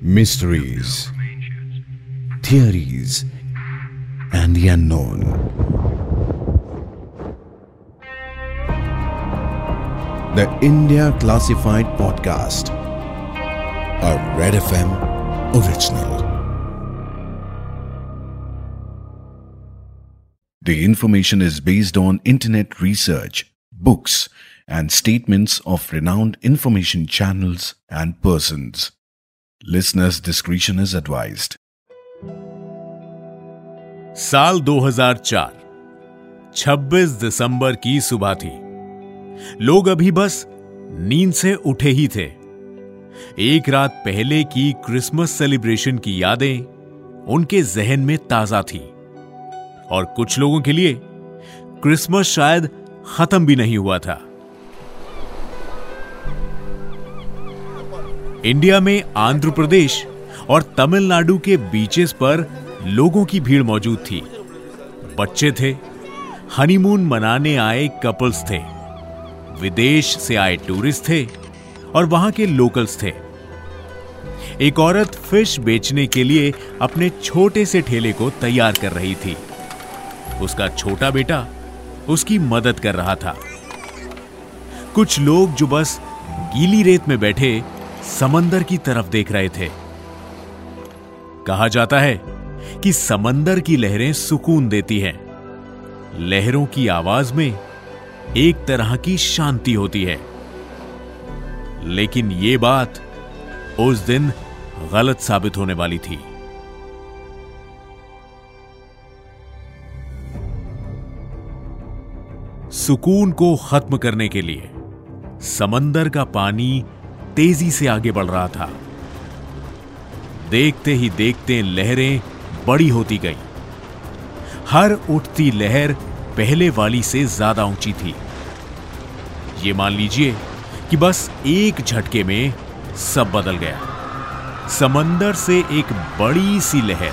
mysteries, theories, and the unknown. The India Classified Podcast, a Red FM original. The information is based on internet research, books, and statements of renowned information channels and persons. Listeners' discretion is advised. साल 2004 26 दिसंबर की सुबह थी। लोग अभी बस नींद से उठे ही थे। एक रात पहले की क्रिसमस सेलिब्रेशन की यादें उनके जहन में ताज़ा थी। और कुछ लोगों के लिए क्रिसमस शायद खत्म भी नहीं हुआ था। इंडिया में आंध्र प्रदेश और तमिलनाडु के बीचेस पर लोगों की भीड़ मौजूद थी। बच्चे थे हनीमून मनाने आए कपल्स थे। विदेश से आए टूरिस्ट थे और वहाँ के लोकल्स थे। एक औरत फ़िश बेचने के लिए अपने छोटे से ठेले को तैयार कर रही थी। उसका छोटा बेटा उसकी मदद कर रहा था। कुछ लोग जो बस गीली रेत में बैठे समंदर की तरफ़ देख रहे थे। कहा जाता है कि समंदर की लहरें सुकून देती हैं। लहरों की आवाज़ में एक तरह की शांति होती है। लेकिन यह बात उस दिन गलत साबित होने वाली थी। सुकून को खत्म करने के लिए समंदर का पानी तेज़ी से आगे बढ़ रहा था। देखते ही देखते लहरें बड़ी होती गई। हर उठती लहर पहले वाली से ज़्यादा ऊँची थी। ये मान लीजिए कि बस एक झटके में सब बदल गया। समंदर से एक बड़ी सी लहर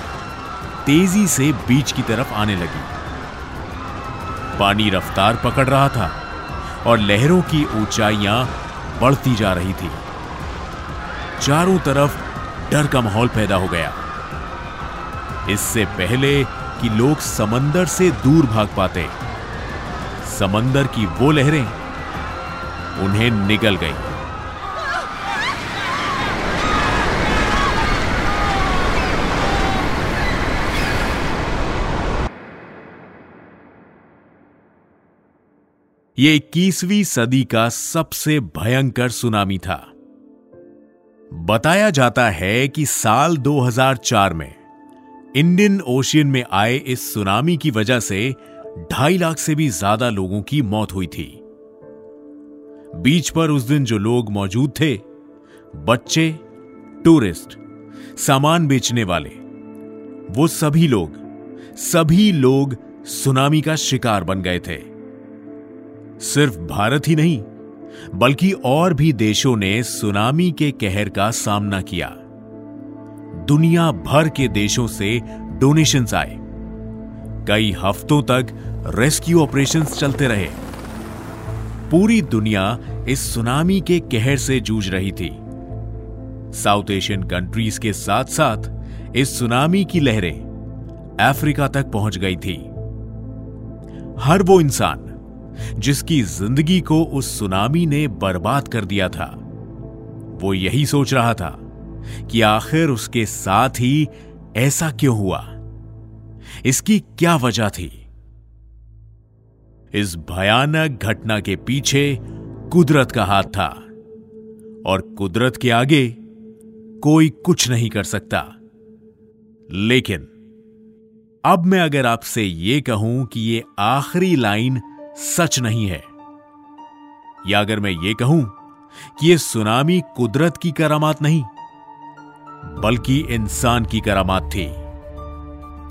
तेज़ी से बीच की तरफ़ आने लगी। पानी रफ्तार पकड़ रहा था और लहरों की ऊंचाइयाँ बढ़ती जा रही थी। चारों तरफ़ डर का माहौल पैदा हो गया। इससे पहले कि लोग समंदर से दूर भाग पाते, समंदर की वो लहरें उन्हें निगल गई। ये इक्कीसवीं सदी का सबसे भयंकर सुनामी था। बताया जाता है कि साल 2004 में इंडियन ओशियन में आए इस सुनामी की वजह से ढाई लाख से भी ज़्यादा लोगों की मौत हुई थी। बीच पर उस दिन जो लोग मौजूद थे, बच्चे, टूरिस्ट, सामान बेचने वाले, वो सभी लोग सभी लोग सुनामी का शिकार बन गए थे। सिर्फ़ भारत ही नहीं बल्कि और भी देशों ने सुनामी के कहर का सामना किया। दुनिया भर के देशों से डोनेशंस आए। कई हफ्तों तक रेस्क्यू ऑपरेशंस चलते रहे। पूरी दुनिया इस सुनामी के कहर से जूझ रही थी। साउथ एशियन कंट्रीज़ के साथ साथ इस सुनामी की लहरें अफ्रीका तक पहुँच गई थी। हर वो इंसान जिसकी ज़िंदगी को उस सुनामी ने बर्बाद कर दिया था। वो यही सोच रहा था कि आखिर उसके साथ ही ऐसा क्यों हुआ? इसकी क्या वजह थी? इस भयानक घटना के पीछे कुदरत का हाथ था और कुदरत के आगे कोई कुछ नहीं कर सकता। लेकिन अब मैं अगर आपसे यह कहूँ कि यह आखिरी लाइन सच नहीं है। या अगर मैं ये कहूँ कि यह सुनामी कुदरत की करामात नहीं, बल्कि इंसान की करामात थी।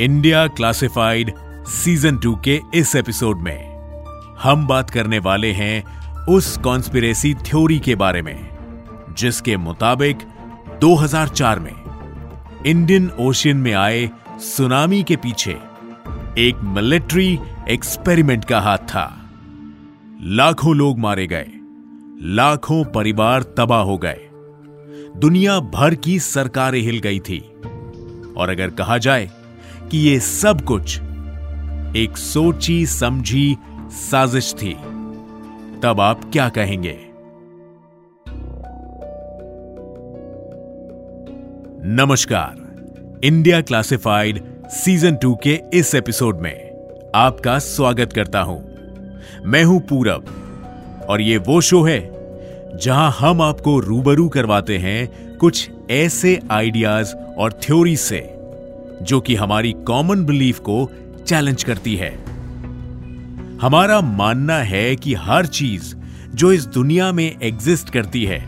इंडिया क्लासिफाइड सीज़न टू के इस एपिसोड में हम बात करने वाले हैं उस कॉन्स्पिरेसी थ्योरी के बारे में, जिसके मुताबिक 2004 में इंडियन ओशियन में आए सुनामी के पीछे एक मिलिट्री एक्सपेरिमेंट का हाथ था। लाखों लोग मारे गए। लाखों परिवार तबाह हो गए। दुनिया भर की सरकारें हिल गई थी। और अगर कहा जाए कि यह सब कुछ एक सोची समझी साजिश थी, तब आप क्या कहेंगे? नमस्कार, इंडिया क्लासिफाइड सीज़न टू के इस एपिसोड में आपका स्वागत करता हूँ। मैं हूँ पूरब, और ये वो शो है, जहाँ हम आपको रूबरू करवाते हैं कुछ ऐसे आइडियाज़ और थ्योरी से, जो कि हमारी कॉमन बिलीफ को चैलेंज करती है। हमारा मानना है कि हर चीज़ जो इस दुनिया में एग्जिस्ट करती है,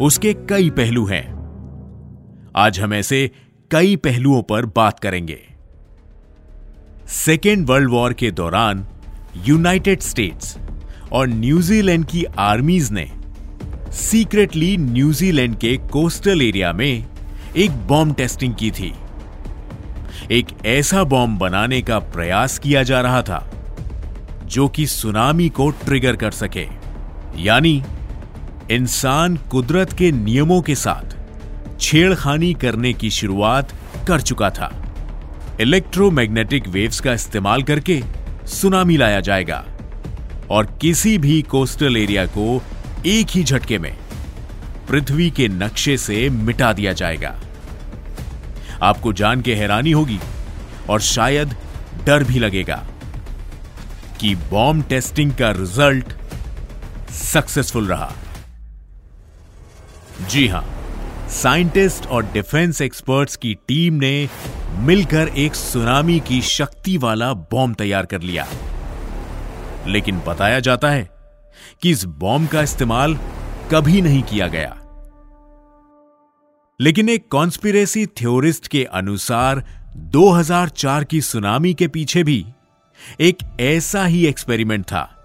उसके कई पहलू हैं। आज हम ऐसे कई पहलुओं पर बात करेंगे। सेकेंड वर्ल्ड वॉर के दौरान यूनाइटेड स्टेट्स और न्यूजीलैंड की आर्मीज ने सीक्रेटली न्यूजीलैंड के कोस्टल एरिया में एक बॉम्ब टेस्टिंग की थी। एक ऐसा बॉम्ब बनाने का प्रयास किया जा रहा था, जो कि सुनामी को ट्रिगर कर सके। यानी, इंसान कुदरत के नियमों के साथ छेड़खानी करने की शुरुआत कर चुका था। इलेक्ट्रोमैग्नेटिक वेव्स का इस्तेमाल करके सुनामी लाया जाएगा और किसी भी कोस्टल एरिया को एक ही झटके में पृथ्वी के नक्शे से मिटा दिया जाएगा। आपको जान के हैरानी होगी और शायद डर भी लगेगा कि बॉम्ब टेस्टिंग का रिज़ल्ट सक्सेसफुल रहा। जी हाँ, साइंटिस्ट और डिफेंस एक्सपर्ट्स की टीम ने मिलकर एक सुनामी की शक्ति वाला बॉम्ब तैयार कर लिया। लेकिन बताया जाता है कि इस बॉम्ब का इस्तेमाल कभी नहीं किया गया। लेकिन एक कॉन्स्पिरेसी थ्योरिस्ट के अनुसार 2004 की सुनामी के पीछे भी एक ऐसा ही एक्सपेरिमेंट था।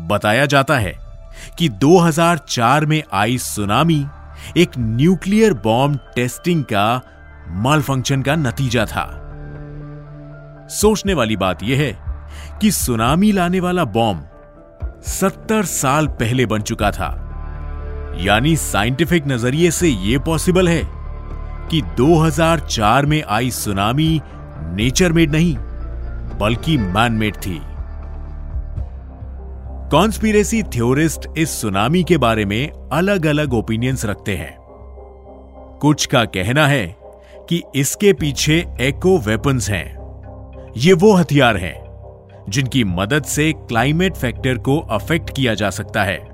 बताया जाता है कि 2004 में आई सुनामी एक न्यूक्लियर बॉम्ब टेस्टिंग का माल फ़ंक्शन का नतीजा था। सोचने वाली बात यह है कि सुनामी लाने वाला बॉम्ब सत्तर साल पहले बन चुका था। यानी साइंटिफिक नज़रिए से यह पॉसिबल है कि 2004 में आई सुनामी नेचर मेड नहीं, बल्कि मैन मेड थी। कॉन्स्पिरेसी थ्योरिस्ट इस सुनामी के बारे में अलग अलग ओपिनियंस रखते हैं। कुछ का कहना है कि इसके पीछे एको वेपन्स हैं। ये वो हथियार हैं, जिनकी मदद से क्लाइमेट फैक्टर को अफेक्ट किया जा सकता है।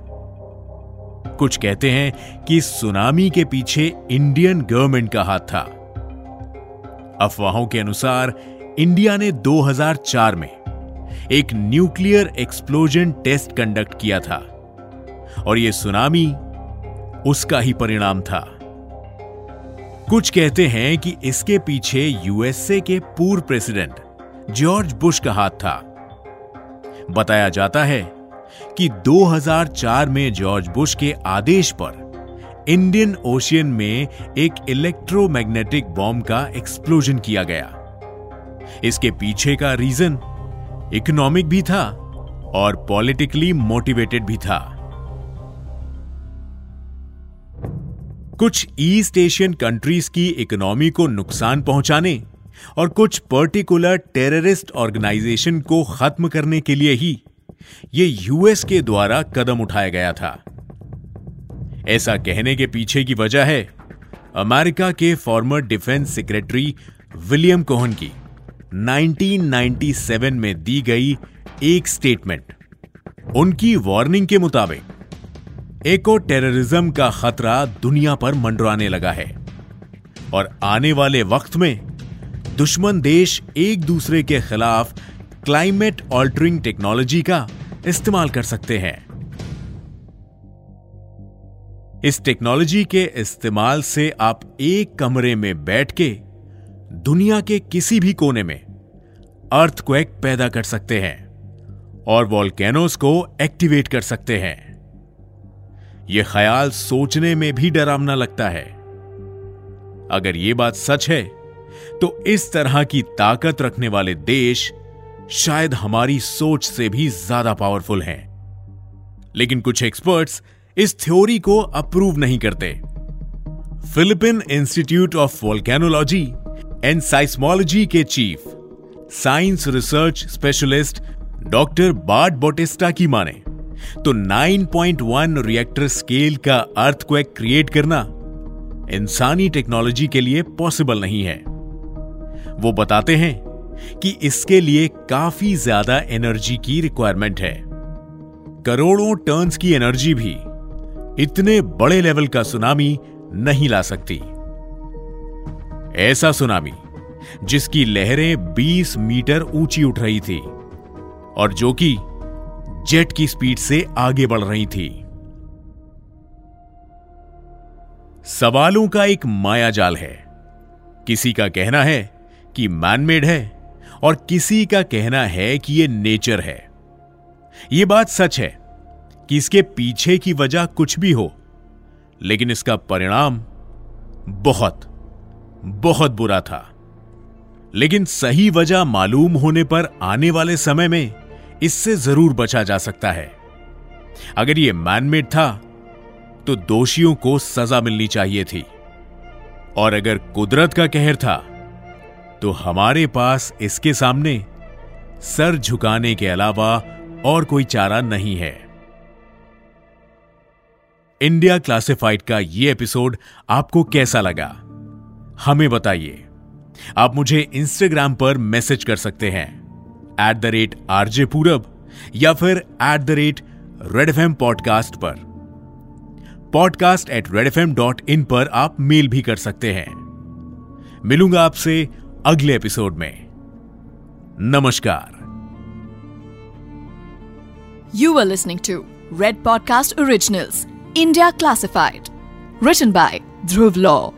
कुछ कहते हैं कि सुनामी के पीछे इंडियन गवर्नमेंट का हाथ था। अफवाहों के अनुसार इंडिया ने 2004 में एक न्यूक्लियर एक्सप्लोजन टेस्ट कंडक्ट किया था। और यह सुनामी उसका ही परिणाम था। कुछ कहते हैं कि इसके पीछे यूएसए के पूर्व प्रेसिडेंट जॉर्ज बुश का हाथ था। बताया जाता है कि 2004 में जॉर्ज बुश के आदेश पर इंडियन ओशियन में एक इलेक्ट्रोमैग्नेटिक बॉम्ब का एक्सप्लोजन किया गया। इसके पीछे का रीजन इकोनॉमिक भी था और पॉलिटिकली मोटिवेटेड भी था। कुछ ईस्ट एशियन कंट्रीज़ की इकोनॉमी को नुकसान पहुँचाने और कुछ पर्टिकुलर टेररिस्ट ऑर्गेनाइजेशन को खत्म करने के लिए ही यह यूएस के द्वारा कदम उठाया गया था। ऐसा कहने के पीछे की वजह है अमेरिका के former defence secretary William Cohen की। 1997 में दी गई एक स्टेटमेंट उनकी वार्निंग के मुताबिक एको टेररिज्म का खतरा दुनिया पर मंडराने लगा है। और आने वाले वक्त में, दुश्मन देश एक दूसरे के खिलाफ क्लाइमेट ऑल्टरिंग टेक्नोलॉजी का इस्तेमाल कर सकते हैं। इस टेक्नोलॉजी के इस्तेमाल से आप एक कमरे में बैठ के दुनिया के किसी भी कोने में अर्थक्वेक पैदा कर सकते हैं और वॉल्केनोस को एक्टिवेट कर सकते हैं। यह ख्याल सोचने में भी डरावना लगता है। अगर यह बात सच है तो इस तरह की ताकत रखने वाले देश शायद हमारी सोच से भी ज़्यादा पावरफुल हैं। लेकिन कुछ एक्सपर्ट्स इस थ्योरी को अप्रूव नहीं करते। Philippine institute of volcanology and seismology के chief science research specialist doctor Bart Bautista की माने। तो 9.1 रिएक्टर स्केल का अर्थक्वेक क्रिएट करना इंसानी टेक्नोलॉजी के लिए पॉसिबल नहीं है। वो बताते हैं कि इसके लिए काफ़ी ज़्यादा एनर्जी की रिक्वायरमेंट है। करोड़ों टर्न्स की एनर्जी भी इतने बड़े लेवल का सुनामी नहीं ला सकती। ऐसा सुनामी जिसकी लहरें 20 मीटर ऊँची उठ रही थी और जो कि जेट की स्पीड से आगे बढ़ रही थी। सवालों का एक मायाजाल है। किसी का कहना है कि मैनमेड है और किसी का कहना है कि यह नेचर है। यह बात सच है कि इसके पीछे की वजह कुछ भी हो, लेकिन इसका परिणाम बहुत बहुत बुरा था। लेकिन सही वजह मालूम होने पर आने वाले समय में इससे ज़रूर बचा जा सकता है। अगर यह मैनमेड था तो दोषियों को सजा मिलनी चाहिए थी। और अगर कुदरत का कहर था तो हमारे पास इसके सामने सर झुकाने के अलावा और कोई चारा नहीं है। इंडिया क्लासिफाइड का यह एपिसोड आपको कैसा लगा, हमें बताइए। आप मुझे इंस्टाग्राम पर मैसेज कर सकते हैं। Eight the rate RJ Purab या फिर at the rate Red F M podcast पर। Podcast at Red F M dot in पर आप मेल भी कर सकते हैं। मिलूँगा आपसे अगले एपिसोड में। नमस्कार। You are listening to Red podcast originals India classified written by Dhruv Law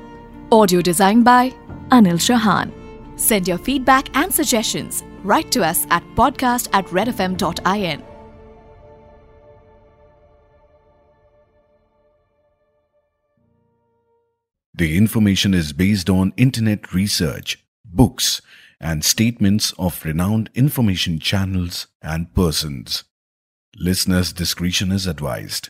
audio design by Anil Chauhan send your feedback and suggestion right to us at podcast at redfm.in. The information is based on internet research, books, and statements of renowned information channels and persons. Listeners' discretion is advised.